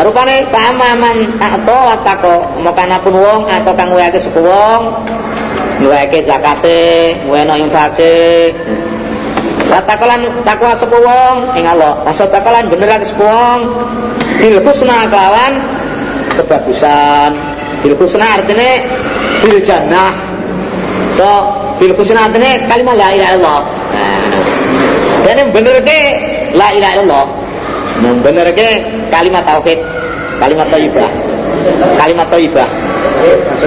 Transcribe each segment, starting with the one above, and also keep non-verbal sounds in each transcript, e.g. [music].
Nah, rupane pamaman atau atako mokana pun wong atau kang weke suku wong weke zakate weno infake Watakolan takwa sepu wong ing Allah. Wasatakolan beneran sepu wong bil husna kelawan kebagusan. Bil artinya bil. To bil artinya kalimat la ilaha illallah. Nah, dan yang bener ke la ilaha illallah. Yang bener ke kalimat tauhid, kalimat thayyibah. Kalimat thayyibah.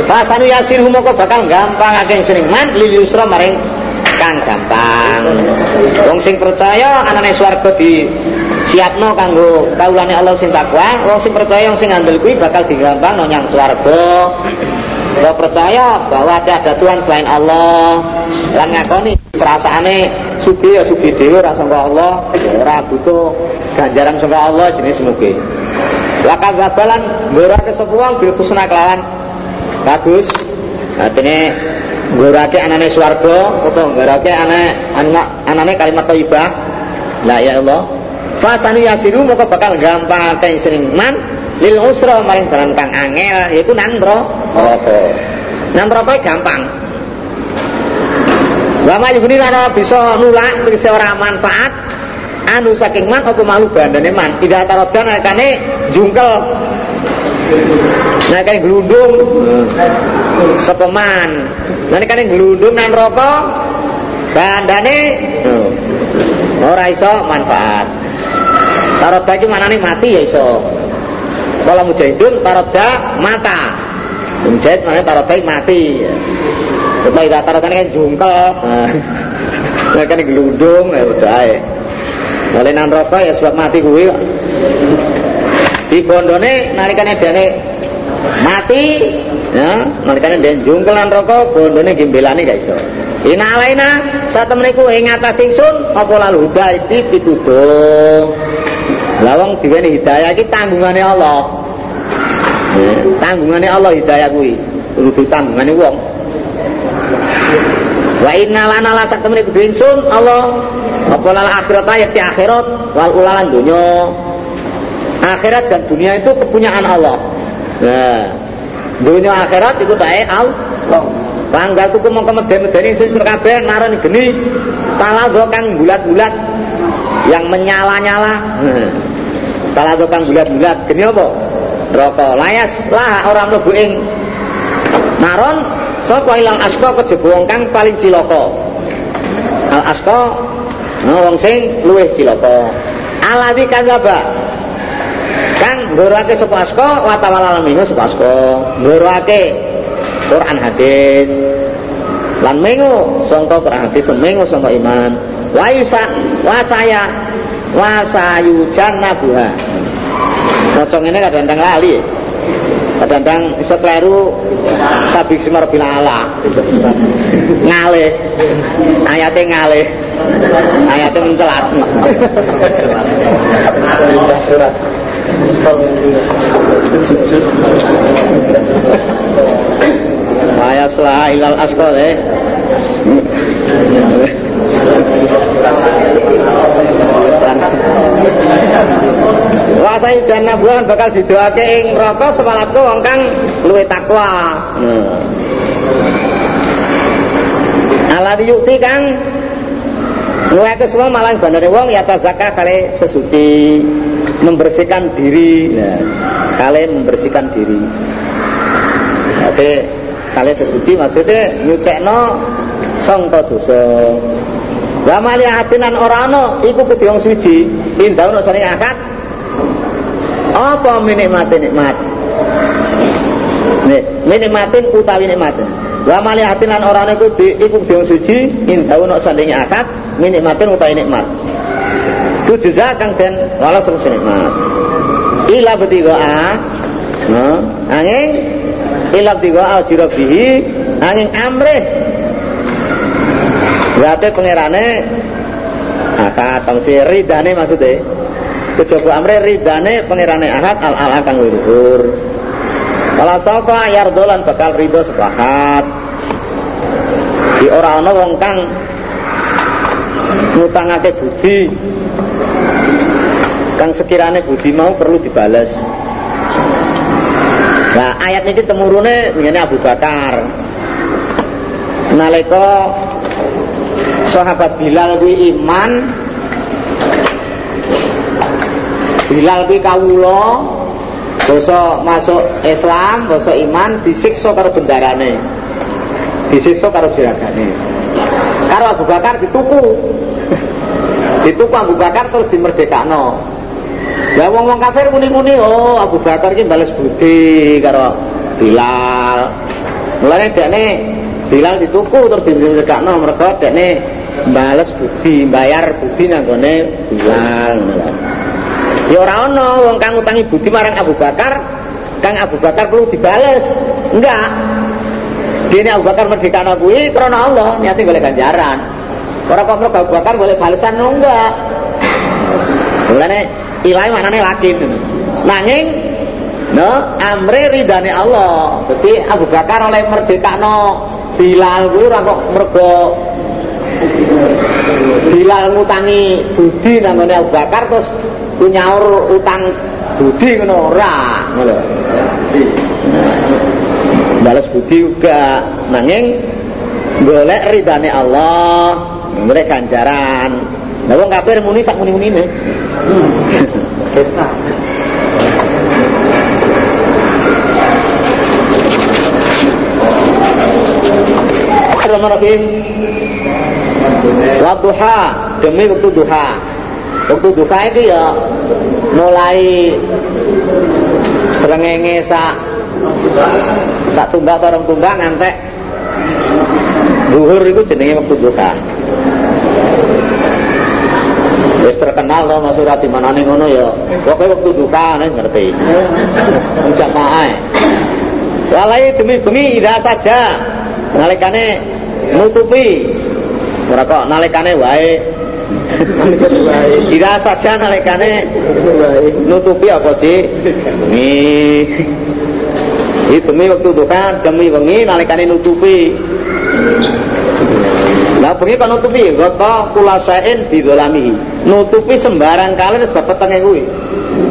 Fasanu yasirhu moko bakal gampang akeh sing man lil yusra maring kang gampang. Wong sing percaya anane swarga di siapno kanggo kaulane Allah sing takwa, wong sing percaya wong sing ngandel kuwi bakal digampang no nyang swarga. Lo percaya bahwa ada Tuhan selain Allah lan ngakoni perasaane sugi ya sugi dhewe ora sangka Allah, ora butuh ganjaran sangka Allah jenis mugi. Lakat zabalan ngurake sapa wong bil kusna kelawan bagus. Artinya ngurake anane swarga utawa ngurake ane anane kalimat thayyibah. La ya Allah. Fasani yasiru moko bakal gampang kae sering man lil usra maring barang kang angel yaiku nang neraka. Nang neraka gampang. Wa ma yubni ora bisa nulak tegese ora manfaat anu saking man apa malu bandane man. Ida tarodan kane jungkel. Nah kane glundung sepeman. Nah kane glundung nang neraka bandane ora iso manfaat. Taroda iki manane mati ya iso. Kalau mujahidun taroda mata. Mujahid mana taroda mati. Tapi ida taroda kan jungkel. [laughs] Nah kan gelundung ya udah ae. Oleh nang rokok ya sebab mati kuwi kok. Di bondone nalikane dene mati ya nalikane den jungkel nang rokok bondone gimbelane gak iso. Ina alaina saat temeniku ing atas ingsun apa lalu huda iki pituduh. Lawang diweni hidayah iki tanggungane Allah. Ya, tanggungane Allah hidayah kuwi. Kudu tanggungane wong. Wa inna lana la sak temene kudu ingsun Allah apa lal akhirat ayat akhirat wal ulalan dunya. Akhirat dan dunia itu kepunyaan Allah. Nah, dunia akhirat itu dae Allah. Bangga tuku mau kemeden-medeni sing kabeh narani geni talado kang bulat-bulat yang menyala-nyala. [laughs] Talado kang bulat-bulat geni apa? Neraka. Layas lah orang mlebu ing naron sapa ilang aska kejaba wong kang paling cilaka. Al aska wong sing luwih cilaka. Aladi kadzaba kang ngurake sapa aska wa tawalla minggu sapa Quran hadis. Lan mengo sangka Quran hadis mengo sangka iman. Wa yusa wa saya wa sayu jannabuha maca ngene kadang-kadang lali kadang-kadang iso kleru sabik simar bila ala ngale ayate ngale ayate mencelat. Surat Saya selah ilal askol eh. Wasai jannah bulan bakal didoake ing neraka sepalatku wong kang luwih takwa. Ala diyukti kang. Nuwake semua malah bandare wong ya tazaka kali sesuci. Membersihkan diri. Nah, kalian membersihkan diri. Jadi kalian sesuci maksudnya nyucekno sangka dosa wa mali hatinan orano iku kudu wong suci. Indah ono sane akad. Apa minikmati nikmat nih minikmatin utawi nikmatin. Wa mali hatinan orano iku iku kudu wong suci indah ono sane akad minikmatin utawi nikmat. Itu jeza kang den wala sing nikmat. Ila betiga no angin. Ila betiga al sirabihi angin amrih berarti pangerane akad tamsi ridane maksudnya kejaba amrih ridane pangerane akad al al kang luhur. Kalau sapa yardolan bakal ridho sepakat di orang wong kang ngutangake budi. Kang sekiranya budi mau perlu dibalas Nah, ayat ini temurune ngene Abu Bakar. Nalika sahabat Bilal kuwi iman Bilal kuwi kawula basa masuk Islam, basa iman disiksa karo bendarane. Disiksa karo jiragane. Karo Abu Bakar dituku. dituku Abu Bakar terus dimerdekakno. Ya wong-wong kafir muni-muni oh Abu Bakar iki bales budi karo Bilal. Mulane dekne Bilal dituku terus dimerdekakno mergo dekne bales budi, bayar budi nanggone Bilal Ya ora ana wong kang utangi budi marang Abu Bakar, Kang Abu Bakar perlu dibales. Enggak. Dene Abu Bakar merdekano kuwi krana Allah, niate boleh ganjaran. Ora kok Abu Bakar boleh balesan no, enggak. Mulane ilahi maknane lakin. Nanging no amre ridane Allah. Dadi Abu Bakar oleh merdekano Bilal kuwi ora kok mergo Bilal ngutangi budi namanya Abu Bakar terus ku nyaur utang budi ngono ora? Ngono. Balas budi juga. Nanging golek ridane Allah golek ganjaran. Nah wong kafir muni sak muni-munine. Bismillahirrahmanirrahim. Wadduha demi waktu duha. Waktu duka itu ya mulai serengenge sak sak tunggal torong tunggal ngantek. Duhur itu jenenge waktu duka wis terkenal loh masuk di mana nih ngono ya? Pokoknya waktu duka nih ngerti. Jamaah walai demi bengi ida saja. Nalikane nutupi ora kok nalikane wae Ira saja nalikane nutupi apa sih? Bengi. Itu demi waktu duka demi wengi nalikane nutupi. Nah bengi kan nutupi gota kulasain didolami. Nutupi sembarang kali sebab petenge kuwi.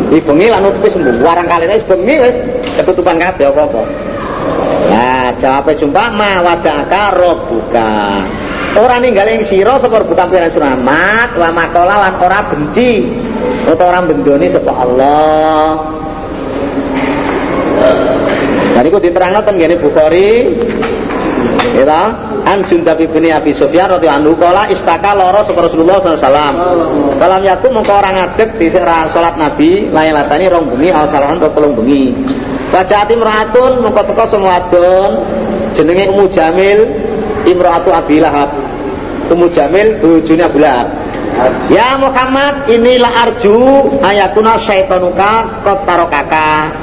Di bengi lah nutupi sembarang kali wis bengi wis ketutupan kabeh apa-apa. Nah, jawabnya sumpah ma wadaka buka ora ninggaling sira sapa bukan pikiran suramat wa makola lan ora benci. Utawa ora bendoni sapa Allah. Dan iku diterangno ten ngene Bukhari. Ya An Jundab bin Abi Sufyan radhiyallahu anhu istaka loro sapa Rasulullah sallallahu alaihi wasallam. Kalam yaku mengko ora ngadeg di salat Nabi lailatani rong bengi al salahan to telung bengi. Wajati meratun mengko teko semua jenenge Ummu Jamil Imra'atu Abi Lahab. Ummu Jamil bojone Abu Lahab. Ya Muhammad inilah arju ayakuna syaitonuka kot kakak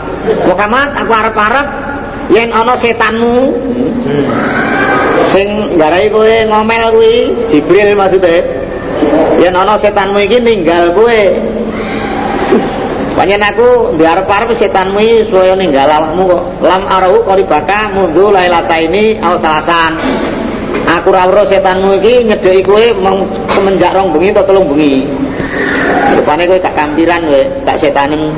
Muhammad aku harap-harap yen ana setanmu. Sing garai kowe ngomel kuwi Jibril maksudnya yen ana setanmu iki ninggal kowe. Panjen aku diarep-arep setanmu iki supaya ninggal awakmu kok. Lam arahu qaribaka mundu lailata ini aw salasan aku ra weruh setanmu iki nyedeki kowe semenjak rong bengi atau telung bengi rupane kowe tak kampiran kowe tak setanen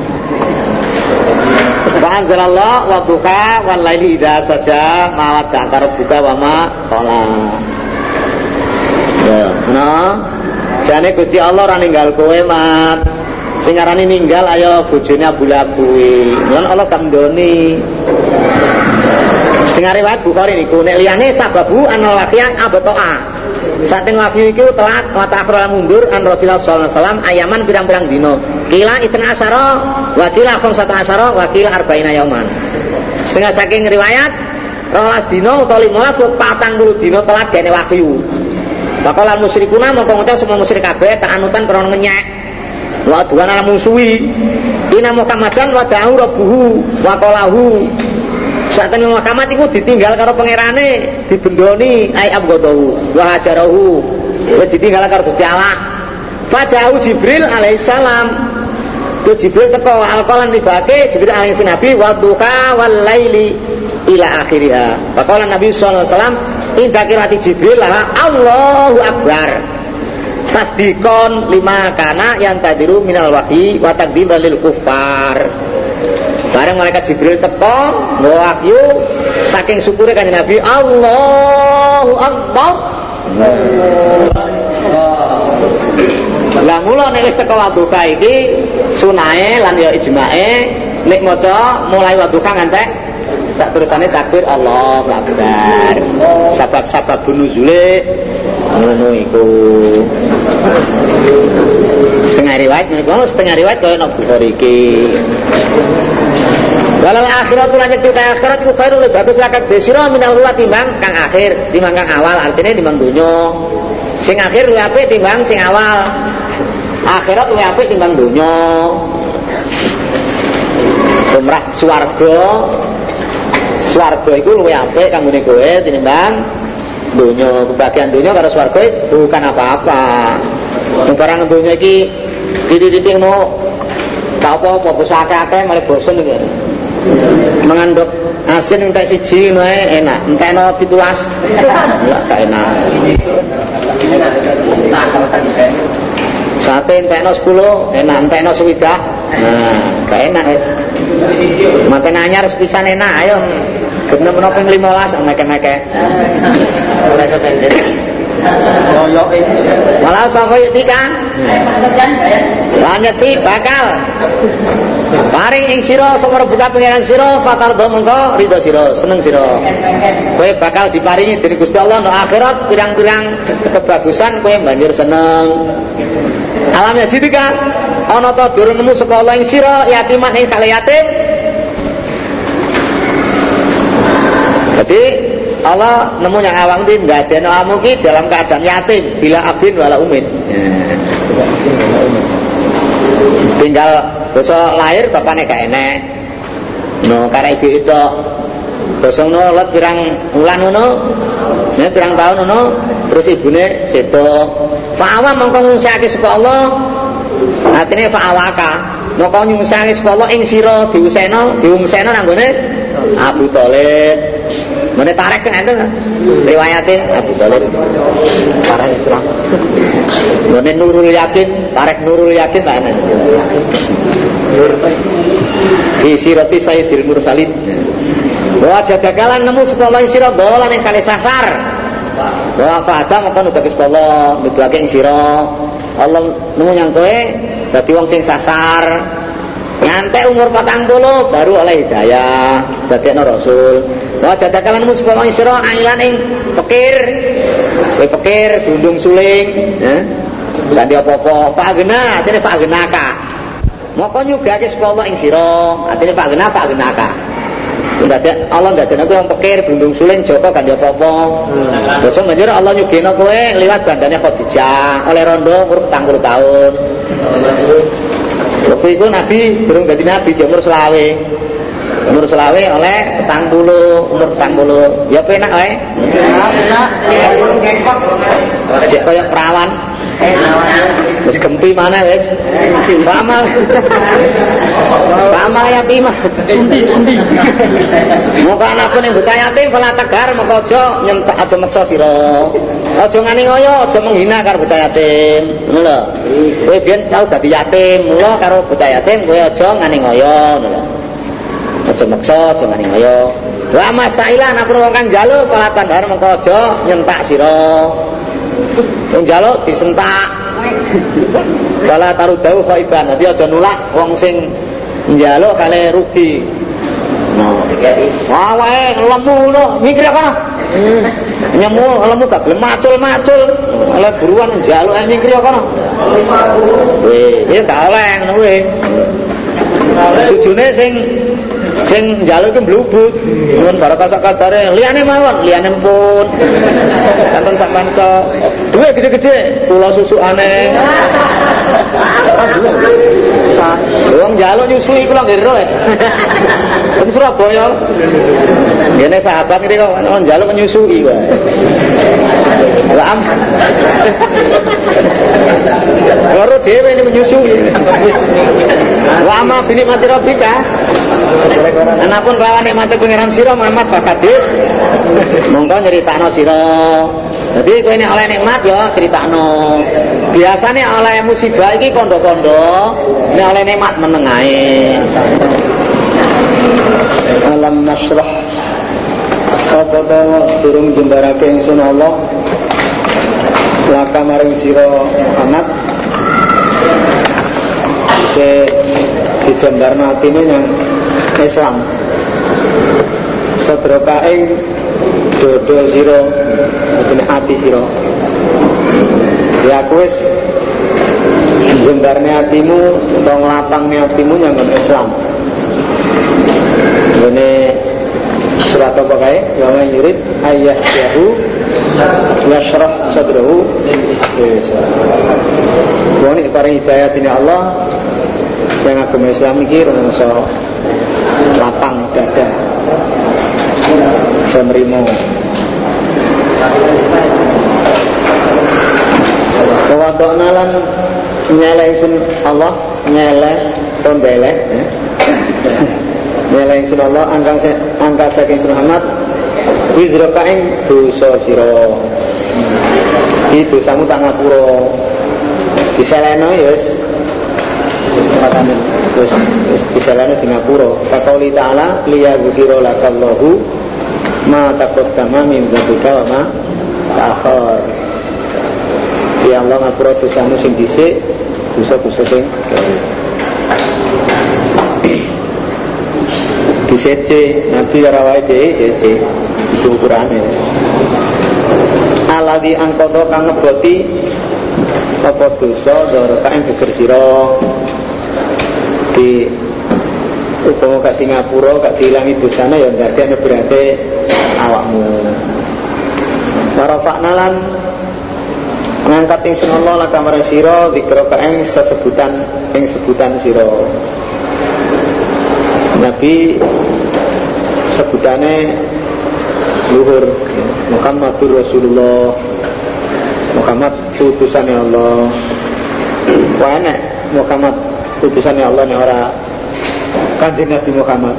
Wa anzalallah wa duha wal laili idza saja ma wadda buka wa ma qala. Ya, nah. Jane Gusti Allah ora ninggal kowe, Mat. Sing ngarani ninggal ayo bojone Abu Lahab kuwi. Lan Allah kamdoni. Setengah riwayat Bukhari niku nek liyane sababu anal waqi'a abtoa. Saking wahyu iki telat wa ta'khir mundur an Rasulullah sallallahu alaihi wasallam ayaman pirang-pirang dino. Kila itna asyara wa kila khamsata asyara wa kila arba'ina yauman. Setengah saking riwayat 12 dino utawa 15 patang puluh dino telat dene wahyu. Bakalan musyrikuna mongko ngucap semua musyrik kabeh tak anutan krana ngenyek. Wa duwana musuhi. Ina Muhammadan wa da'u rabbuhu wa qalahu saat ini makamat itu ditinggal karo pangerane, dibendoni ai abghadahu wa hajarahu. Wis ditinggal karo Gusti Allah. Fajahu Jibril alaihissalam. Itu Jibril teko alkolan tibake Jibril alaihi nabi wa duha laili ila akhiriha. Faqala Nabi sallallahu alaihi wasallam inda kirati Jibril lah Allahu akbar. Tasdikon lima kana yang tadiru minal wahyi wa takdim lil kufar. Bareng malaikat Jibril teko, wahyu saking syukure kanjeng Nabi, Allahu Akbar. Lah mula nek wis teko wadhuka iki sunahe lan ya ijmae nek maca mulai wadhuka ngantek sak terusane takbir Allah Akbar. Sebab-sebab nuzule ngono iku. Setengah riwayat niku setengah riwayat kaya nang iki. Walal akhirat lan kita akhirat iku khairul bagus lakat desira minal ula timbang kang akhir, timbang kang awal artinya timbang dunya. Sing akhir luwih apik timbang sing awal. Akhirat luwih apik timbang dunya. Tumrah swarga swarga iku luwih apik kanggone kowe tinimbang dunya. Kebahagiaan dunya karo swarga bukan apa-apa. Ning barang dunya iki titik-titik mau tak apa-apa basa akeh-akeh malah bosen iki mengandung asin entek siji wae enak. Entekno 17 ya gak enak. Sate entekno 10 enak. Entekno swidak nah gak enak wis. Mate nanyar sepisan enak ayo. Genep ping 15 meke-meke ora iso Walau sapa yetika Lanyeti bakal Paring ing sira sapa buka pengiran sira fatal do mengko ridho sira seneng sira. Kowe bakal diparingi dening Gusti Allah no akhirat pirang-pirang kebagusan kowe banjur seneng. Alam ya jidika ana ta durung nemu saka Allah ing sira yatiman ing kale yatim. Jadi Allah nemu yang awang nggak ada namu dalam keadaan yatim bila abin wala umin. Tinggal besok lahir bapaknya gak enek no karena ibu itu besok no lot pirang bulan no ini pirang tahun no terus ibunya situ fa'awa mongko ngungsake sapa Allah? Artinya fa'awaka. Mongko nyungsake sapa Allah ing sira diuseno diungseno nanggone Abu Thalib Mana tarik kan itu riwayatin Abu Talib. Tarik Islam. Mana Nurul Yakin tarik Nurul Yakin tak ada. Di sirati Sayyidil Mursalin. Wajah gagalan nemu sepuluh sirah dolan yang kali sasar. Wa fa'ata maka nutakis Allah nutuake ing. Allah nemu yang kowe dadi wong sing sasar. Ngantek umur patang puluh baru oleh hidayah dadi rasul. Wa jadakalan musbah sira ailan ing pikir. Kowe pikir dundung suling, ya. Lah dia apa-apa, Pak Gena, atine Pak Genaka. Moko nyugake sepuluh ing sira, atine Pak Gena, Pak Genaka. Ndadak Allah ndadekno kowe wong pikir dundung suling Joko kan dia apa-apa. Besok banjur Allah nyugeno kowe liwat bandane Khadijah oleh rondo umur 40 tahun. Waktu itu Nabi belum jadi Nabi, dia umur selawe. Umur selawe oleh petang bulu umur petang bulu ya penak wae cek kaya perawan wis gempi mana wis. Ramal ramal ya timah sendi muka anakku ning bocah yatim fala tegar maka aja nyentak aja meksa sira. Aja ngani ngoyo aja menghina karo bocah yatim ngono lho. Kowe biyen tau dadi yatim mula karo bocah yatim kowe aja ngani ngoyo ngono lho. Aja maksa aja ngani ngoyo. Wa masaila nek wong kang njaluk pala aja nyentak sira wong njaluk disentak Kala taruh dawuh khaiban dadi aja nulak wong sing njaluk kale rugi Wah, wae lemu lho, mikir apa? Nyemu lemu gak gelem macul-macul. Oleh buruan njaluk nyingkri kono. Weh, ya gak oleh ngono kuwi. Sujune sing sing njaluk ki mlubut nuwun barokah sak kadare liyane mawon liyane pun kanten sampean to duwe gede-gede. Kula susukane [laughs] wong njaluk nyusui kula nggih ro Ten [laughs] Surabaya ngene sahabat iki kok njaluk nyusui wae lah Loro [laughs] dhewe ini menyusui. Lama bini mati robika. Anapun kelawan nikmati pangeran sira Muhammad Bakadir. Monggo nyeritakno sira. Jadi kau ini oleh nikmat ya no biasanya oleh musibah iki kondo-kondo, ini oleh nikmat menengah. Alam nasrah Apa-apa durung jembara ingsun Allah? Laka maring siro anak Se dijembar atine yang Islam. Sedrokaing dodo sira ati sira. Ya kuwis jembarne atimu utawa nglapangne atimu nyanggon Islam. Ini surat apa kae? Wa man yurid ayah yahu yashrah sadrahu Wong iki paring hidayah ini Allah yang agama Islam iki rumangsa lapang dada bisa nerimo Kawadokna lan nyele ingsun Allah nyele pembeleh ya. nyele ingsun Allah angkang se angka saking sun Muhammad wizra kaing dosa sira. Iki dosamu tak ngapura. Diseleno ya wis. Wis wis diseleno di ngapura. Faqauli ta'ala liyaghfira lakallahu ma taqaddama min dzambika wa ma ta'akhir Ya Allah ngapura dosamu sing dhisik dosa-dosa sing di CC Nabi Rawai dhewe CC itu ukurane. Aladi angkoto kang ngeboti apa dosa doro kain geger di upama gak di ngapura gak dihilangi dosane ya berarti ana berarti awakmu. Warafakna lan ngangkat ing Allah laka marang sira zikra kaeng sesebutan ing sebutan sira. Nabi sebutannya luhur Muhammadur Rasulullah Muhammad utusannya Allah. Wah enak Muhammad utusannya Allah ini orang kanjeng Nabi Muhammad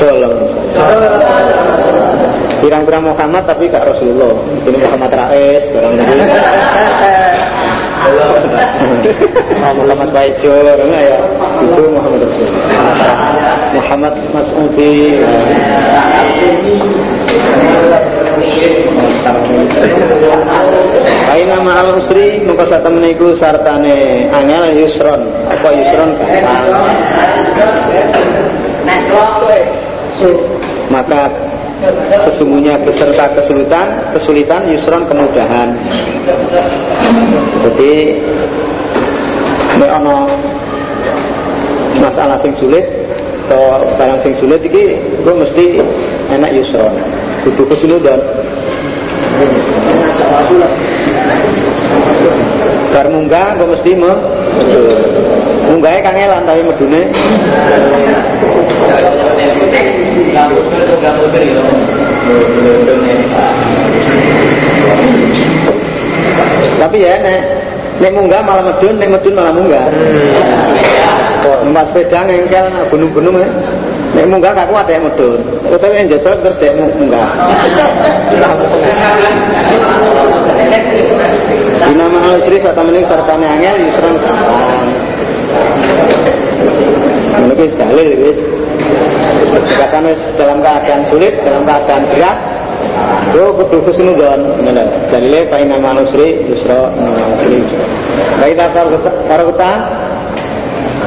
Sallallahu alaihi wasallam Pirang-pirang Muhammad tapi gak Rasulullah. Ini Muhammad Rais, barang ini. Muhammad Baijo, enggak ya? Itu Muhammad Rasulullah. Muhammad Mas'udi. Aina ma'al usri muka satem niku sartane angel yusron. Apa yusron? Maka sesungguhnya beserta kesulitan kesulitan yusron kemudahan. Jadi ini ono masalah sing sulit atau barang sing sulit iki gue mesti enak yusron kudu kesulitan. Bar munggah gue mesti me munggahnya kangelan tapi medune tapi ya nek nek munggah malah medun, nek medun malah munggah. Numpak sepeda ngengkel gunung-gunung ya. Nek munggah kaku ada yang medun. Tapi yang jajal terus dia munggah. Di nama al-Isri saat menik sartane angel yusron Sebenarnya sekali guys. Bahkan wis dalam keadaan sulit, dalam keadaan berat, Yo kudu husnudon ngono. Dalile fa inna ma usri yusra usri. Baik karo kita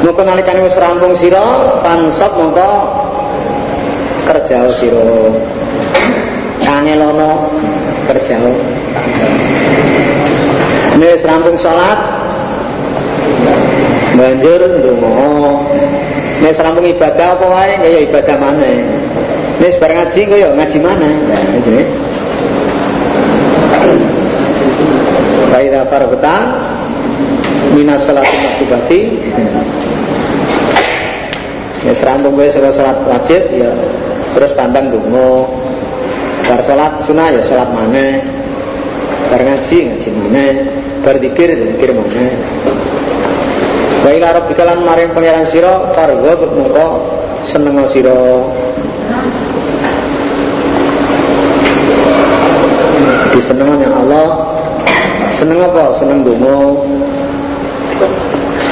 Mungkin nalikane wis rampung sira, pansop mongko kerja sira. Kangelono kerja. Ini wis rampung salat. Banjur ndonga. Nek rampung ibadah apa wae ya ibadah mana? Nek bareng ngaji kok ya ngaji mana? Nah, jenenge. Farghta minas salati maktubati Ya serampung gue sudah sholat wajib ya terus tandang dungo bar sholat sunnah ya sholat mana bar ngaji ngaji mana bar dikir dikir mana Baik arab bikalan maring pangeran siro fargo mengko seneng siro disenengan yang Allah seneng apa seneng dungo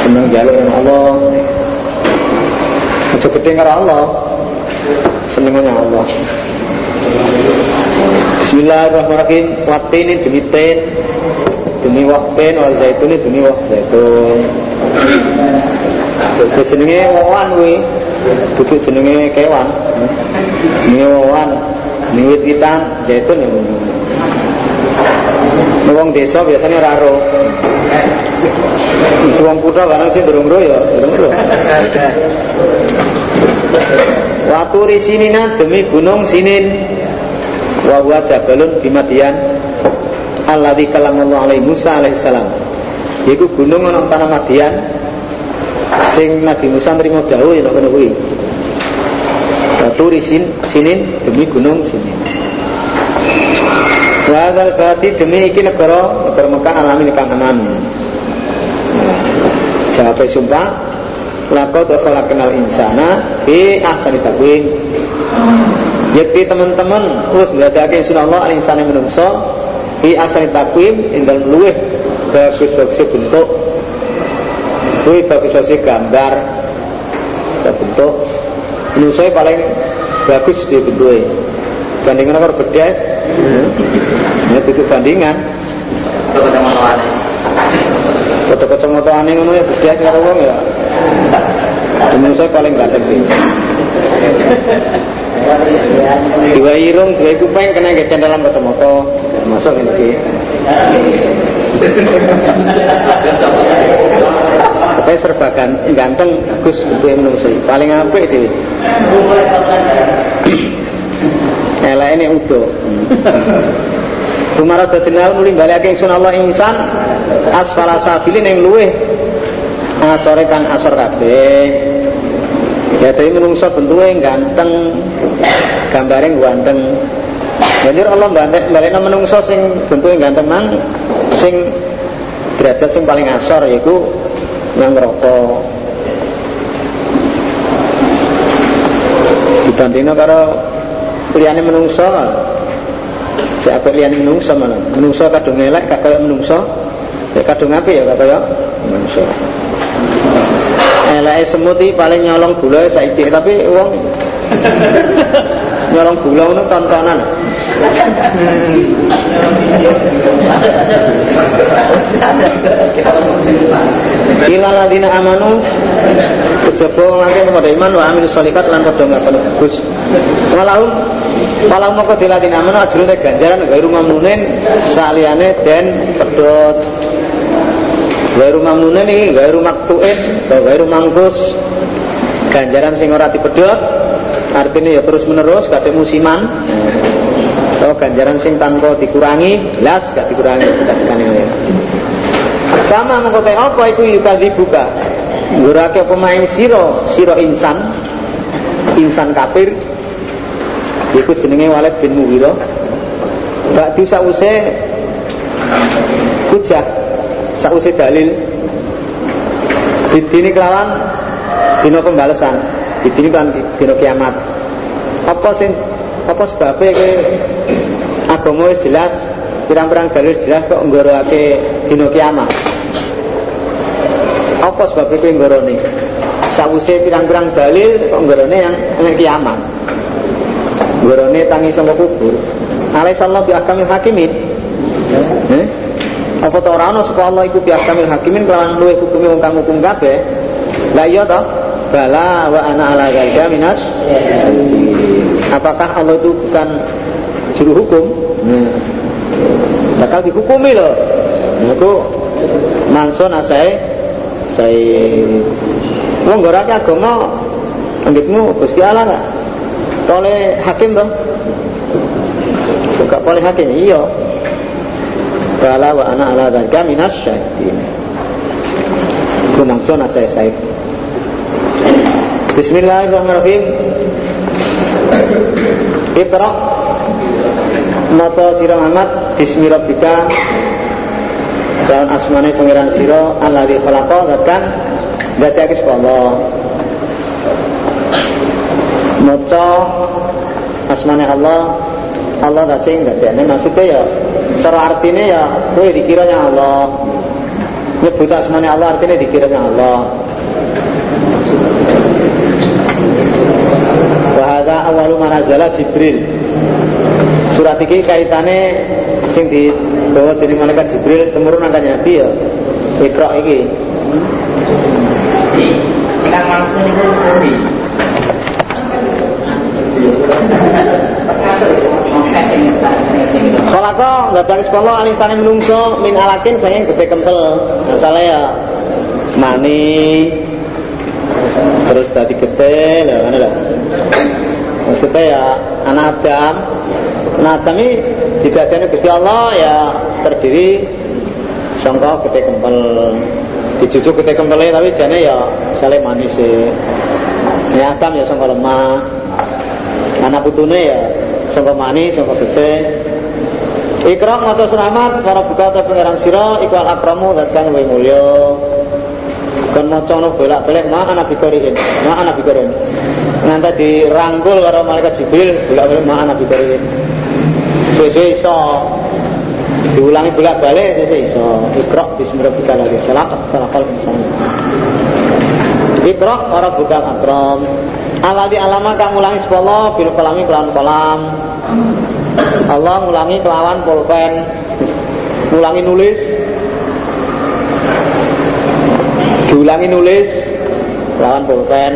seneng jalur yang Allah Aja gede karo Allah. Senengane Allah. Bismillahirrahmanirrahim. ini demi ten demi waktin wal zaitun demi wak zaitun. Kuwi jenenge wawan kuwi. Kudu jenenge kewan. Jenenge wawan. Jenenge wit-witan, zaitun ya. Wong desa biasanya raro. Isi wong kutha barang sing durung ya, durung Waturi sinina demi gunung sinin wa huwa jabalun bimadian alladzi kallamallahu alaihi Musa alaihi salam yaiku gunung ana tanah Madian. Sing Nabi Musa nrimo dawuh yen kono kuwi. Waturi sin sinin demi gunung sinin. Wadal berarti demi iki negara negara Mekah alami kang aman. Jawab sumpah lakot kenal insana fi ahsani takwim yakti teman-teman terus ndadekake sunallah al insani menungso fi ahsani takwim ing dalem luweh bagus-bagus bentuk luwih bagus-bagus gambar bentuk menungso paling bagus di bentuknya bandingan karo bedes hmm. ya itu bandingan foto kacamata aneh ngono ya bedes karo wong ya Menurut saya paling ganteng sih. Dua irung, dua kuping kena gecen dalam kacamata. Masuk ini. Tapi serba ganteng, bagus bentuknya menurut saya. Paling apik itu. Elek ini udo. Kumara dadinal nuli balik ingsun Allah insan asfala safilin yang luweh asore kang asor kabeh ya tapi menungso bentuknya ganteng gambarnya ganteng Banjur Allah balik menungso sing bentuknya ganteng nang sing derajat sing paling asor yaitu yang rokok dibandingnya karo liyane menungso. Siapa liyane menungso mana menungso kadung elek kaya menungso. Ya kadung apa ya kaya menungso. Eleke semut paling nyolong gula saiki tapi wong [laughs] nyolong gula ngono tontonan Ila ladina amanu kejaba ngake kepada iman wa amil sholikat lan padha ngaken bagus. Walahum Walau moko diladina amanu ajrune ganjaran gairu mamnunin saliyane den pedot Gairu mamnunin ini gairu maktuin gairu mangkus. Ganjaran sing ora dipedhot artinya ya terus menerus kadek musiman ganjaran sing tanpa dikurangi jelas gak dikurangi ya Kama mengkotai apa iku yukadhi buka Ngurake pemain siro Siro insan Insan kafir. Iku jenenge Walid bin Mughirah. Bak di sause Hujah sausi dalil. Dini kelawan dino pembalasan dini kan dino kiamat. Apa sing apa sebabnya ke agama jelas pirang-pirang dalil jelas kok nggorowake dino kiamat. Apa sebabnya ke nggorone? Sausi pirang-pirang dalil kok nggorone yang yang kiamat. Nggorone tangi sama kubur alaihissalam bi akamil hakimin. Eh? apa ta ora ana sapa Allah iku hakimin kelawan luwih hukume wong kang hukum kabeh? La iya ta? Bala wa ana ala minas. Apakah Allah itu bukan juru hukum. Bakal dihukumi loh itu manson asai saya wong gorake agama anggitmu Gusti Allah lah oleh hakim dong gak boleh hakim iya Bala wa ana ala dzalika minas syahidin. Itu maksud saya saya. Bismillahirrahmanirrahim. Iqra Maca sira Muhammad bismi rabbika. Dan asmane pangeran sira alladzi khalaqa zat kang dadi sapa Allah. Maca asmane Allah. Allah tak sing dadekne maksudnya ya cara artinya ya kowe dikiranya Allah. Nyebut asmane Allah artinya dikiranya Allah. Wa hadza awwalu manazala Jibril surat iki kaitane sing di bawa dari malaikat Jibril temurun angkat Nabi ya Iqra iki Kita langsung itu Nabi. Khalaqa datang sepuluh alisane menungso min alakin saya gede kempel. Masalah ya mani terus tadi gede lah mana lah. Maksudnya ya anak Adam. Anak ini tidak ada Gusti Allah ya terdiri sangka gede kempel. Dijujuk gede kempelnya tapi jane ya saling manis. Ya Adam ya sangka lemah. Anak putune ya sangka manis, sangka gede. Ikram atau selamat para buka atau pengarang sira ikwal akramu dan kang luwih mulya. Kan maca ono bolak-balik ma ana bikariin, ma ana bikariin. Nganti dirangkul karo malaikat Jibril bolak-balik ma ana bikariin. Sesuai iso diulangi bolak-balik sesuai iso. Ikra bismillahirrahmanirrahim. lagi. Salat salakal misalnya. Ikra para buka akram. Aladi alama kang ulangi sepuluh bil kolami kelan kolam. Allah ngulangi kelawan pulpen ngulangi nulis diulangi nulis kelawan pulpen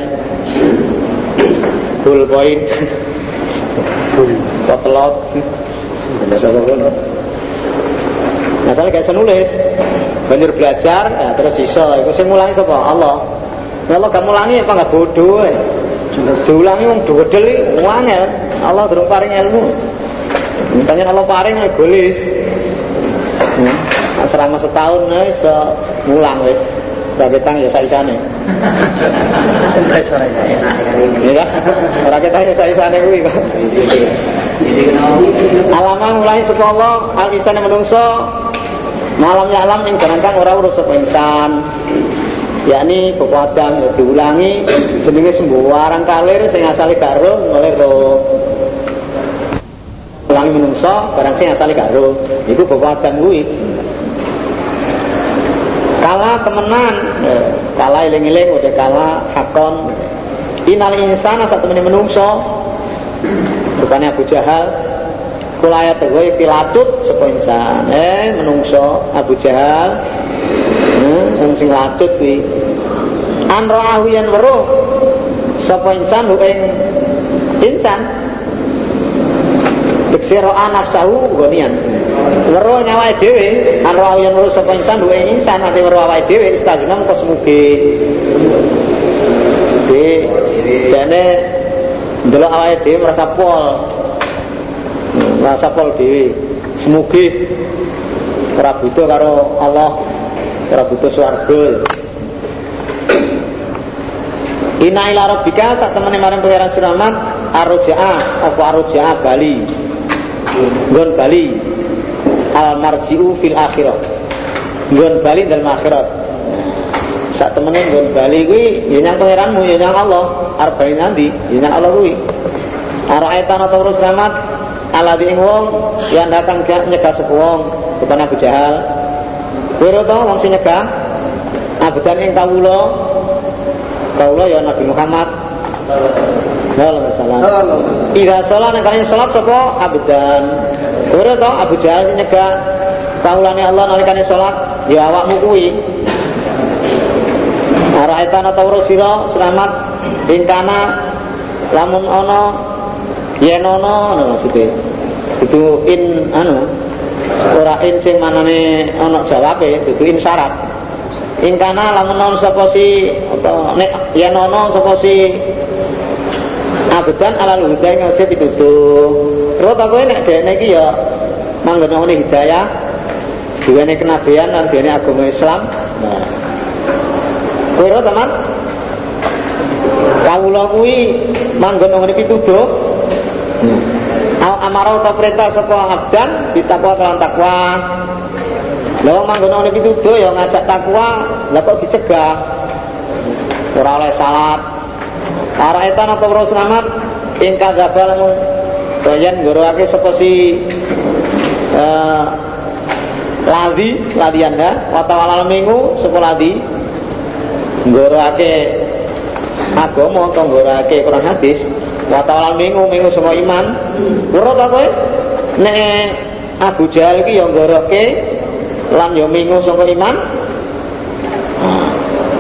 bullpoint potelot Masalah kayak nulis banjur belajar ya, terus iso itu sing ngulangi sapa Allah kalau kamu ulangi apa nggak bodoh ya. diulangi wong dodel iki wangel Allah durung paring ilmu Mintanya Allah paring egois. Hmm. Selama setahun ya bisa mulang wis. Raketang ya saisane. Sampai sore ini. Iya. Raketang ya saisane kuwi kok. Jadi kenapa? Alama mulai saka Allah al insan menungso. Malamnya alam yang barangkang ora urus sapa insan. Yakni Adam ya diulangi. Jenenge sembarang kalir sing asale roh oleh roh ulangi menungso barang sing asale gak roh iku Adam kuwi. Kala temenan eh, kala eling-eling udah kala hakon. Inal insana satu menungso rupanya Abu Jahal kula ayat gue pilatut sapa insan? Eh menungso Abu Jahal hmm, sing latut kuwi. An ra'ahu yen weruh sapa insan hu ing insan? Diksi ro'a nafsahu gonian Weruh nyawai dewe An ro'a yang weruh sapa insan hu ing insan Nanti weruh awai dewe Istagna Delok awai dewe merasa pol Merasa pol dewe Semuge Ora butuh karo Allah Ora butuh swarga Ina ila rabbika sak temene marang pangeran siramat arja'a apa arja'a bali. Nggon bali al marji'u fil akhirah. Nggon bali dalam akhirat. Sak temene nggon bali kuwi ya nyang pangeranmu ya nyang Allah, arep bali nanti ya nyang Allah kuwi. Ara'aitan atau urus rahmat ala di wong yang datang ke nyegah sepu wong bukan Abu Jahal. Ora tau wong sing nyegah abedan ing kawula Kaulah ya Nabi Muhammad Sallallahu alaihi. Ida sholat nang kalian sholat sapa abdan. Ora to Abu Jahal sing nyegah kaulane Allah nalikane sholat ya awakmu kuwi. Araita ta ora sira selamat ingkana lamun ana yen ana ngono maksude. Itu in anu ora in sing manane ana jawabe dudu in syarat. ingkana lamun non sapa si apa nek yen ana sapa si abedan ala huda ing sing pituduh terus aku nek dene iki ya manggon hidayah duwene kenabian lan duwene agama Islam nah kowe teman kawula kuwi manggon ngene pituduh Amarau ta perintah sapa abdan ditakwa kelawan takwa. Lah wong manggon ngene pituduh ya ngajak takwa, lah kok dicegah. Ora oleh salat. Para etan atau ora selamat? Ing kadzabal doyan ngoroake sapa si eh ladi ladi anda? Wa ta'ala minggu sapa ladi ngoroake agama atau ngoroake Quran hadis wa ta'ala minggu minggu semua iman. Ora ta kowe? Nek Abu Jahal iki ya nggoroke lan ya mingu saka iman.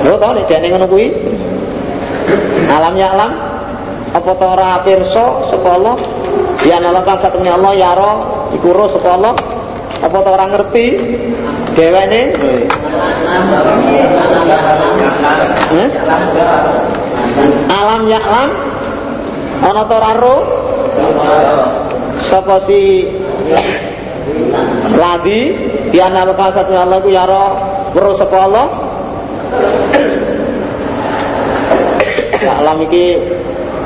Lho to nek jane ngono kuwi? Alam ya alam apa to ora pirsa saka Allah? Ya satune Allah ya ro iku ro saka Allah. Apa to ora ngerti? Dhewene Alam ya alam ana to ora ro sapa si ladi ya nalakan satune Allah iku ya ro ro saka Allah Ya alam iki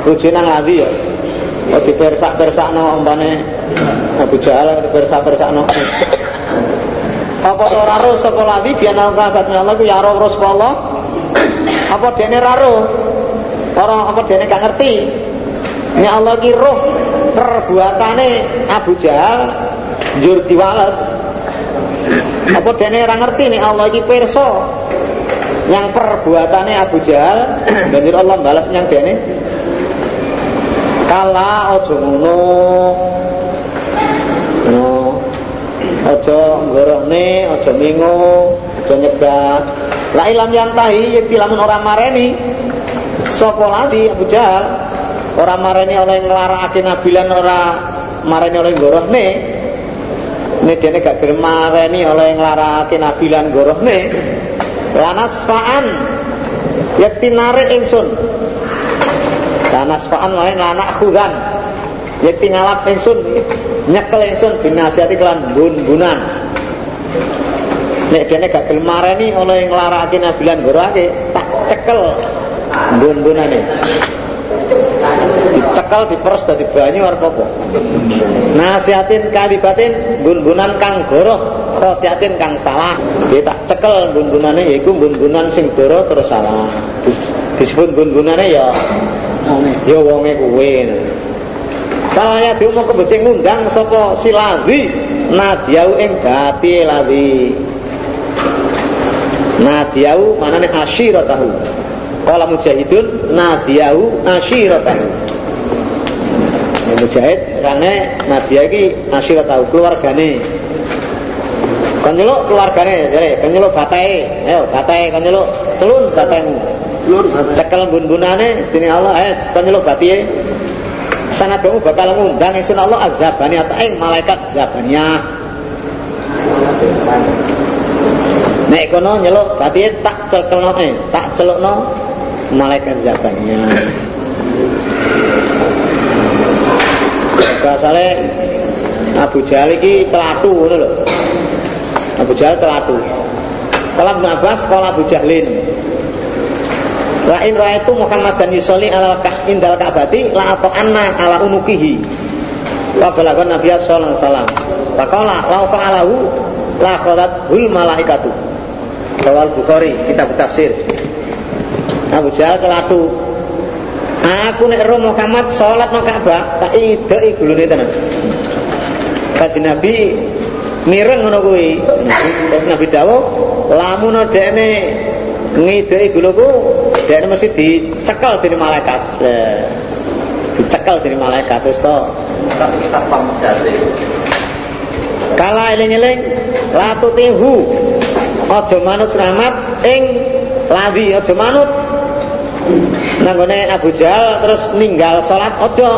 bojo nang ladi ya. Oh dipersak-persakno umpane Abu Jahal dipersak-persakno. Apa to ro sapa ladi biyen ana satune Allah ku ya ro ro sapa Allah. Apa dene ra ro? Ora apa dene gak ngerti. Nek Allah ki roh perbuatane Abu Jahal njur diwales. Apa dene ora ngerti nek Allah iki pirsa yang perbuatannya Abu Jahal [coughs] banjur Allah balas yang dene kala ojo ngono no ojo ngorone ojo mingo ojo nyegah la ilam yang tahi yakti lamun orang mareni. Sapa ladi Abu Jahal? Orang mareni oleh nglarakake nabilan ora mareni oleh ngorohne ini dene gak gelem mareni oleh nglarakake nabilan ngorohne lanasfaan yakti narik ingsun. Lanasfaan wae lanak khudan. Yakti ngalap ingsun nyekel ingsun binasiati kelan bun-bunan nek dene gak gelem mareni oleh nglarakake nabilan gorake tak cekel bun-bunane dicekel diperes dadi banyu arep apa? Nasihatin kalibatin bun-bunan kang goroh khotiatin kang salah. Dia tak cekel bun-bunane yaiku bun-bunan sing goroh terus salah. Disebut bun-bunane ya ya wonge kuwe. Kalau ya dia mau kebecing ngundang sapa si ladhi nadiau ing dati ladhi nadiau manane asyiratahu Kala mujahidun nadiyahu asyiratahu. Ya, mujahid karena nadia iki asyiratahu keluargane. Kan nyeluk keluargane, jare kan nyeluk batae. Ayo batae kan nyeluk celun batemu. Celun cekel bun-bunane dene Allah ayo kan nyeluk batie. Sangat kamu bakal ngundang ingsun Allah azabani ing malaikat zabaniyah. Nek kono nyeluk batie tak cekelno eh, tak celukno malaikat zabannya Basale Abu Jahal iki celatu ngono lho. Abu Jahal celatu. Kalau Ibnu Abbas kalau Abu Jahlin. La in ra'aitu Muhammadan yusolli ala kah indal ka'bati la atau anna ala unukihi. Wa balagon Nabi sallallahu alaihi wasallam. Faqala la fa'alahu la khadat hul malaikatu. Rawal Bukhari kitab tafsir. Abu Jahal celatu. Aku nek roh Muhammad salat nang Ka'bah tak ideki gulune tenan. Kanjeng Nabi mireng ngono kuwi. Terus Nabi dawuh, lamun dekne ngideki guluku, dekne mesti dicekel dening malaikat. Lah dicekel dening malaikat terus to. Kala eling-eling latu tihu aja manut selamat ing ladi aja manut. Nanggone Abu Jahal terus ninggal sholat ojo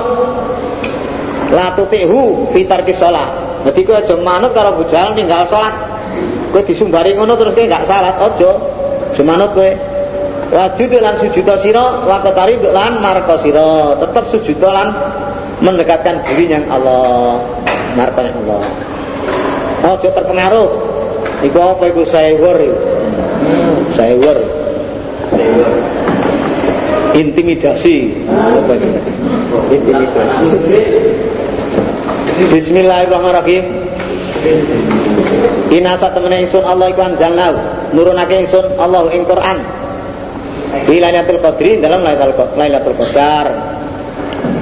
latutihu fitar ki sholat. Jadi kau aja manut kalau Abu Jahal ninggal sholat. Kau disumbari ngono terus kau gak salat aja. Manut kau wajud lan sujud siro wakatari lan marko siro tetap sujud lan mendekatkan diri yang Allah. Yang Allah. Ojo terpengaruh iku apa iku? Sayur sayur intimidasi. Intimidasi. Bismillahirrahmanirrahim. Inasa temene ingsun Allah iku anzalna nurunake ingsun Allah ing Quran. Di Lailatul Qadri dalam Lailatul Qadar.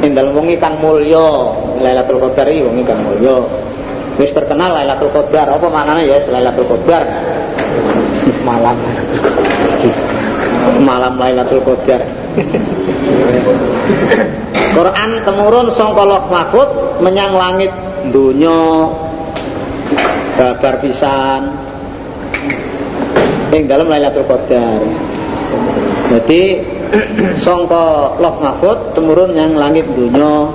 Ing dalem wengi kang mulya. Lailatul Qadar iki wengi kang mulya wis terkenal Lailatul Qadar. Apa maknanya? Ya Lailatul Qadar. Malam. Malam Lailatul Qadar. Quran temurun sangka Lauh Mahfuz menyang langit. Dunya babar pisan. Ing dalam Lailatul Qadar. Jadi [clears throat] sangka Loh Mahfud temurun yang langit dunya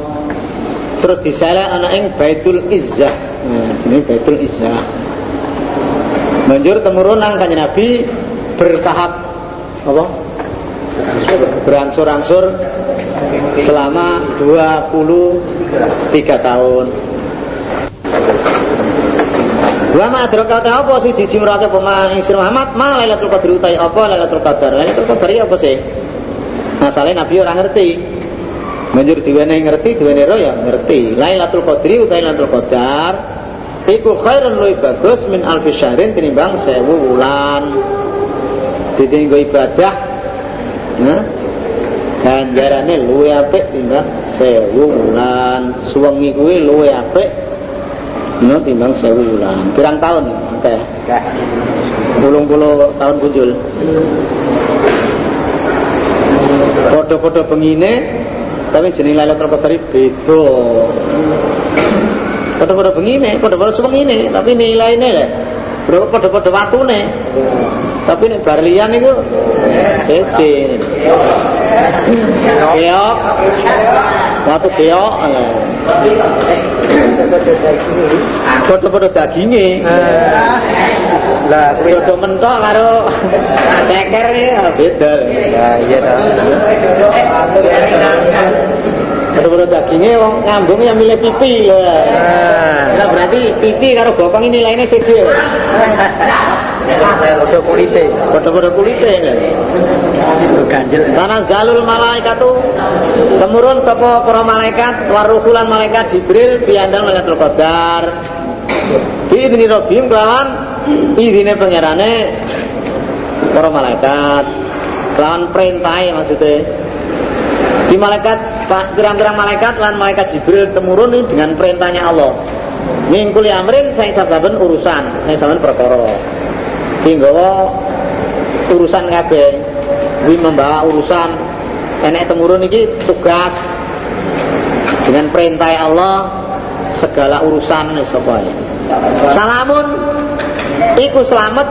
terus disaleh ana ing Baitul Izzah. Nah, jenenge Baitul Izzah. Banjur temurun nang Kanjeng Nabi bertahap apa? Berangsur-angsur selama 23 tahun. Wa ma adraka ta apa siji simrake pemain Sir Muhammad ma Lailatul Qadar utai apa Lailatul Qadar. Lailatul Qadar apa sih? Masalahe Nabi ora ngerti. Banjur diwene ngerti, diwene ro ya ngerti. Lailatul Qadri utai Lailatul Qadar iku khairun luwih bagus min alfi syahrin tinimbang 1000 wulan. Ditinggo ibadah nah, ganjarane luwih apik timbang 1000 wulan. Suwengi kuwi luwih apik no timbang sewu bulan pirang tahun oke pulung puluh tahun muncul foto-foto pengine tapi jenis Lailatul Qadar beda foto-foto pengine foto-foto sepengine tapi nilainya lah berapa foto-foto watune tapi nih barlian itu sece keok waktu keok foto-foto dagingnya. Lah foto mentok karo ceker ya beda. Ya iya toh. Foto-foto dagingnya wong ngambung yang milih pipi lah Lah berarti pipi karo bokong ini lainnya siji Foto kulite. foto-foto kulitnya Ganjel. Tanah zalul malaikatu temurun sapa para malaikat waruhulan malaikat Jibril biandal Lailatul Qadar. Idzni rabbihim kelawan izine pangerane para malaikat. Kelawan perintahe maksudnya. Di malaikat pirang-pirang malaikat lan malaikat Jibril temurun ini dengan perintahnya Allah. Mingkul amrin saya saben urusan, saya saben perkara. Hinggawa urusan kabeh. Kuwi membawa urusan. Enek temurun iki tugas dengan perintah Allah segala urusan sapa Salamun iku selamat.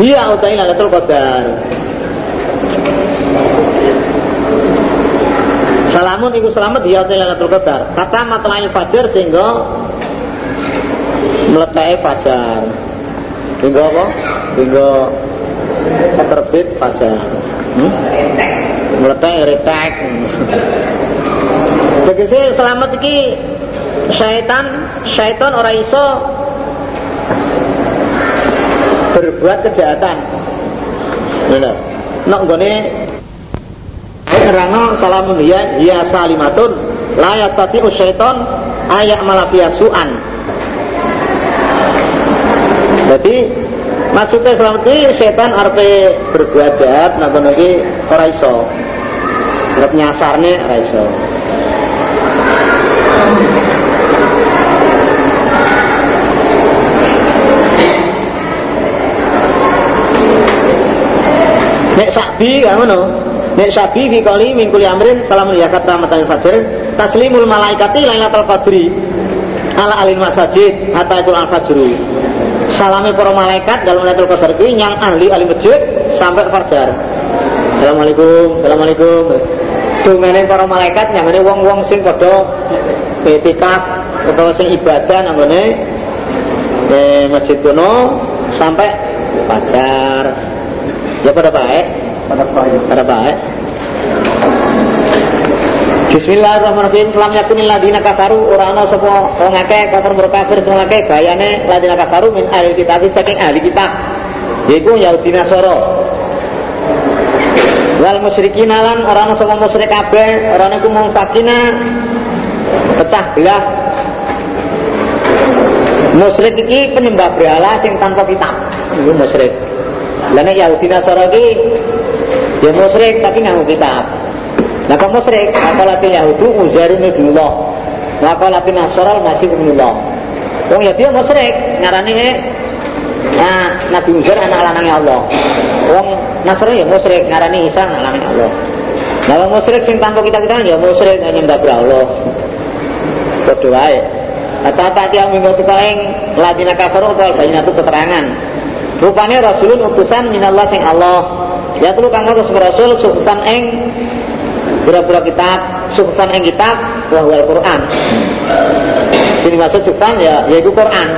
Hiya utai Lailatul Qadar Salamun iku selamat utai Lailatul Qadar. Kata matlail fajar sehingga meletai fajar. Hingga apa? hingga terbit fajar. Hmm? meletak retak. [laughs] Tegese selamat iki syaitan syaitan ora iso berbuat kejahatan. Bener nek nggone nerangno salamun ya ya salimatun la yastati syaitan ayak malafiya su'an. Jadi maksudnya selamat ini setan arpe berbuat jahat nah iki ora iso. Arep nyasarne ora iso. Nek sabi kan ngono. Nek sabi fi qali min kulli amrin salamun ya kata matal fajr taslimul malaikati lailatul qadri ala alil masajid hatta itu al fajru salami para malaikat dalam Lailatul Qadar kuwi yang ahli ahli masjid sampai fajar. Assalamualaikum, assalamualaikum. Dungane para malaikat nyangane wong-wong sing padha etikaf utawa sing ibadah nanggone eh, masjid kuno sampai fajar. Ya pada baik, Pada baik. pada. Bismillahirrahmanirrahim. Lam yakunil ladina kafaru ora ana sapa wong akeh kafir mur kafir sing akeh bayane ladina kafaru min ahli kitab saking ahli kitab. Yaiku Yahudi Nasara. Wal musyrikin lan ora ana sapa musyrik kabeh, ora ana iku mungfakina pecah belah. Musyrik iki penyembah berhala sing tanpa kitab. Iku musyrik. Lah nek Yahudi Nasara iki ya musyrik tapi nganggo kitab. Nah kamu musyrik, akalatil Yahudu Uzair ibn Allah. Wa akalatil Nasara Masih ibn Allah. Wong ya dia musyrik, ngarani nah, Nabi Uzair anak lanangnya Allah. Wong Nasrani ya musyrik, ngarani Isa anak lanangnya Allah. Nah wong musyrik sing tanpa kita kita ya musyrik nyembah Allah. Padha wae. atau tak yang minggu teko ing ladina kafaru apa bayinatu keterangan rupanya rasulun utusan minallah sing Allah ya telu kang ngutus rasul sukutan ing pura-pura kitab sukutan ing kitab wa huwal Quran. Sini maksud sukutan ya yaitu Quran.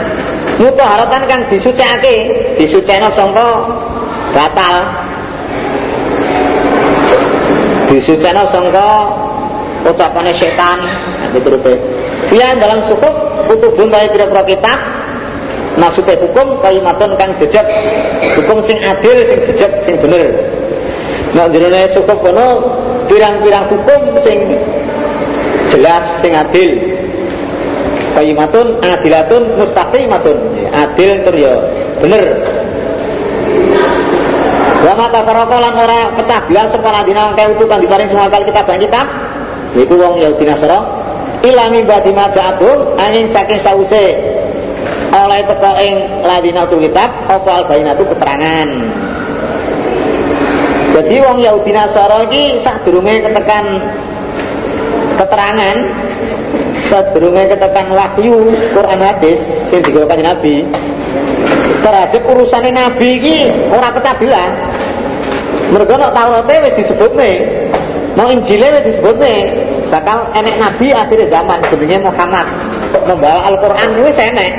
Haratan kang disucikake disucikno sangka batal. Disucikno sangka ucapane setan diturupe dia dalam sukup utubun dari pira-pira kitab maksudnya hukum kalimatun kang jejak. Hukum sing adil sing jejak sing bener nah jenenge cukup kono pirang-pirang hukum sing jelas sing adil. Kalimatun adilatun mustaqimatun. Adil tur ya bener. Wa mata faraka lan ora pecah belah sapa ladina kang utuh kang diparing semua kali kitab kitab. Yaiku wong Yahudi Nasara ilami badi maja'atum angin saking sause oleh teko ing ladina kitab apa albainatu keterangan jadi wong Yahudi Nasara iki sadurunge ketekan keterangan sadurunge ketekan wahyu Quran hadis sing digawa kanjeng Nabi. Terhadap urusan Nabi iki ora belah mergo nek Taurat wis disebutne mau Injil wis disebutne bakal enek nabi akhir zaman jenenge Muhammad. Membawa Al-Qur'an wis enek.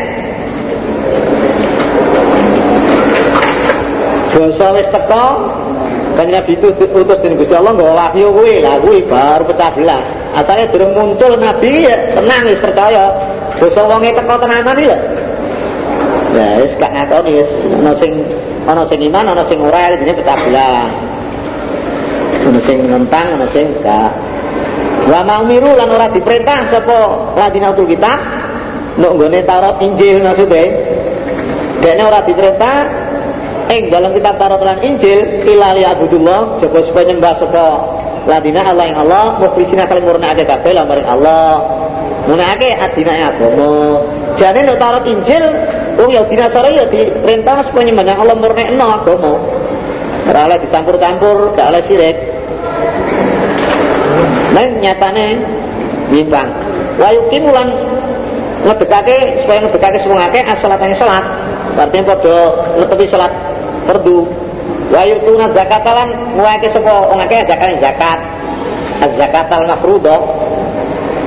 Basa wis teko kan Nabi itu utus dengan Gusti Allah nggawa wahyu kuwi lah baru pecah belah. Asalnya durung muncul Nabi ya tenang wis percaya. Basa wonge teko tenanan ya. Ya wis gak ngakoni wis. Ana sing ana iman ana sing ora pecah belah. Ana sing ngentang ana sing gak. Wa maumiru lan ora diperintah sapa ladina utul kita nek nggone Taurat Injil maksudnya. Dene ora diperintah ing dalam kitab Taurat lan Injil ilali abudullah jaba supaya nyembah sapa ladina Allah yang Allah mukhlisina kali murnake kabeh lan maring Allah. Munake adina agama. Jane nek Taurat Injil wong ya dinasara ya diperintah supaya nyembah Allah murnekno agama. Ora oleh dicampur-campur gak oleh sirik Neng nyatane bimbang. Wa yuqimu lan ngedekake supaya ngedekake semua akeh as-salatane salat. Artinya padha netepi salat fardu wa yutuna zakatalan ngake sapa? Wong akeh zakat zakat. Az-zakatal mafruḍah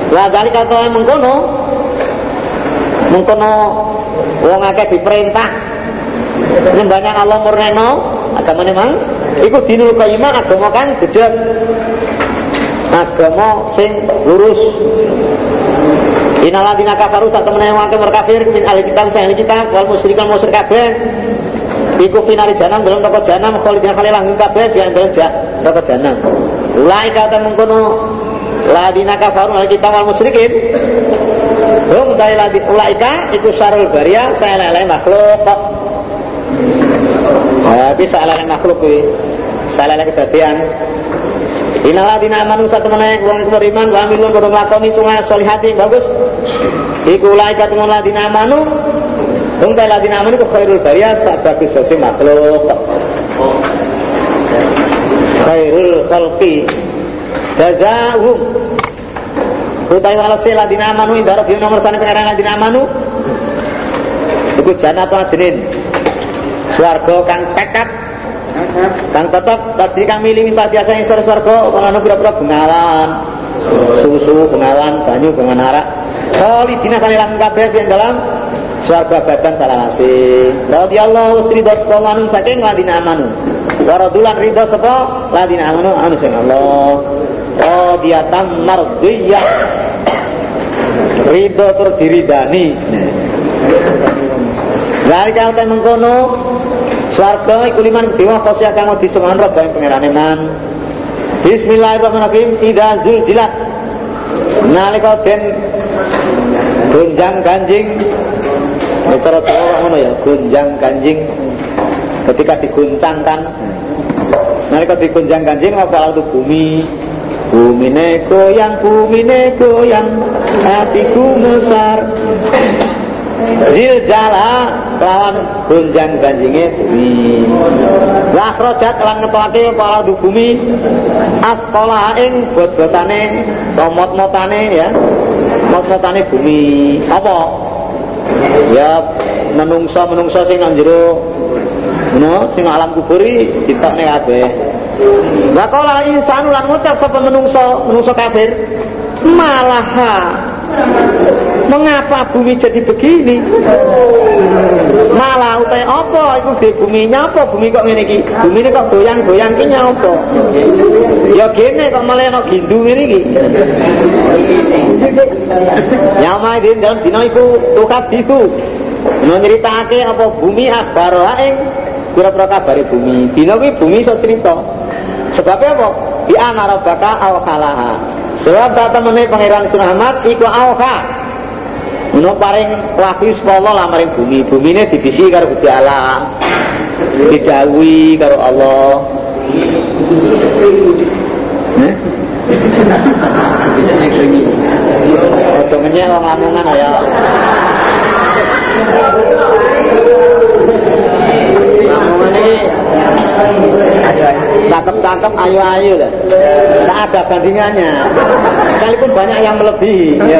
wa zalika to mengkono mengkono wong akeh diperintah. Nyembahnya Allah murneno agama memang iku dinul qayyimah agama kan jejak agama sing lurus. Inaladina kafaru satu menawa wong kafir min ahli kitab sing ahli kitab wal musyrikan musyrik kabeh Iku finali janam dalam toko janam kali langgeng kabeh di dalam toko janam. Ulai kata mengkono ladina kafaru lagi kita wal musyrikin. Hum dari ladi ulaika iku syarul baria saya lele makhluk. Ya, bisa lele makhluk kuwi. Saya lele kedadian. Inaladina amanu satu menaik uang beriman wa amilun kudu nglakoni sungai solihati bagus. Iku ulaika temen ladina amanu Wong ta ladina amanu khairul bariyah sak bagus bagus makhluk. Khairul khalqi. Jazaahum Utai walasi ladina amanu indah rabbi nomor sana pengarang ladina amanu Iku jannatu adnin. Swarga kang tekad Kang tetep tadi kang milih minta biasa ing swarga penganut pira-pira bengawan. Susu bengawan banyu bengawan arak. Khalidina kali lan kabeh dalam Swarga badan salawasi. Radhiyallahu ridho sapa manun saking ladina amanu. Wa radulan ridho sapa ladina amanu anu sing Allah. Radiyatan mardiyah. Ridho tur diridani. Lari kau teh mengkono Swarga iku liman dewa khosya kang disengan rob ing pangerane man. Bismillahirrahmanirrahim. Idza zulzilat. Nalika den gonjang ganjing cara Jawa ngono ya, gunjang kanjing ketika diguncangkan. Nalika digunjang kanjing apa itu bumi bumi ne goyang, bumi ne goyang, hatiku mesar. Ziljala lawan gunjang kanjingnya bumi. Lakhrojat lan ngetokake apa itu bumi asqala ing bot-botane, tomot-motane ya. mot-motane bumi apa ya menungso-menungso sing nang jero no sing alam kubur iki ditokne kabeh. Wa qala insanu lan ngucap sapa menungso menungso kafir malah mengapa bumi jadi begini? Malah utai apa? Itu di bumi nyapa? Bumi kok ngene iki? Bumi ini kok goyang-goyang ki nyapa? Ya gini kok ana gindu ngene iki. Nyama iki dalam dina iku tukat itu nyeritakake apa bumi akhbaro ing pira-pira kabare bumi. Dina kuwi bumi iso cerita. Sebabnya apa? Bi ana rabbaka aw kalaha sebab saat temene pangeran Muhammad iku awha Ono paring wahyu sapa lah maring bumi. Bumine dibisi karo Gusti Allah. Dijauhi karo Allah. Eh? Ojo ngenyek wong lamongan ya. Cakep-cakep ayu-ayu lah. Tak ada bandingannya. Sekalipun banyak yang melebihi. Ya.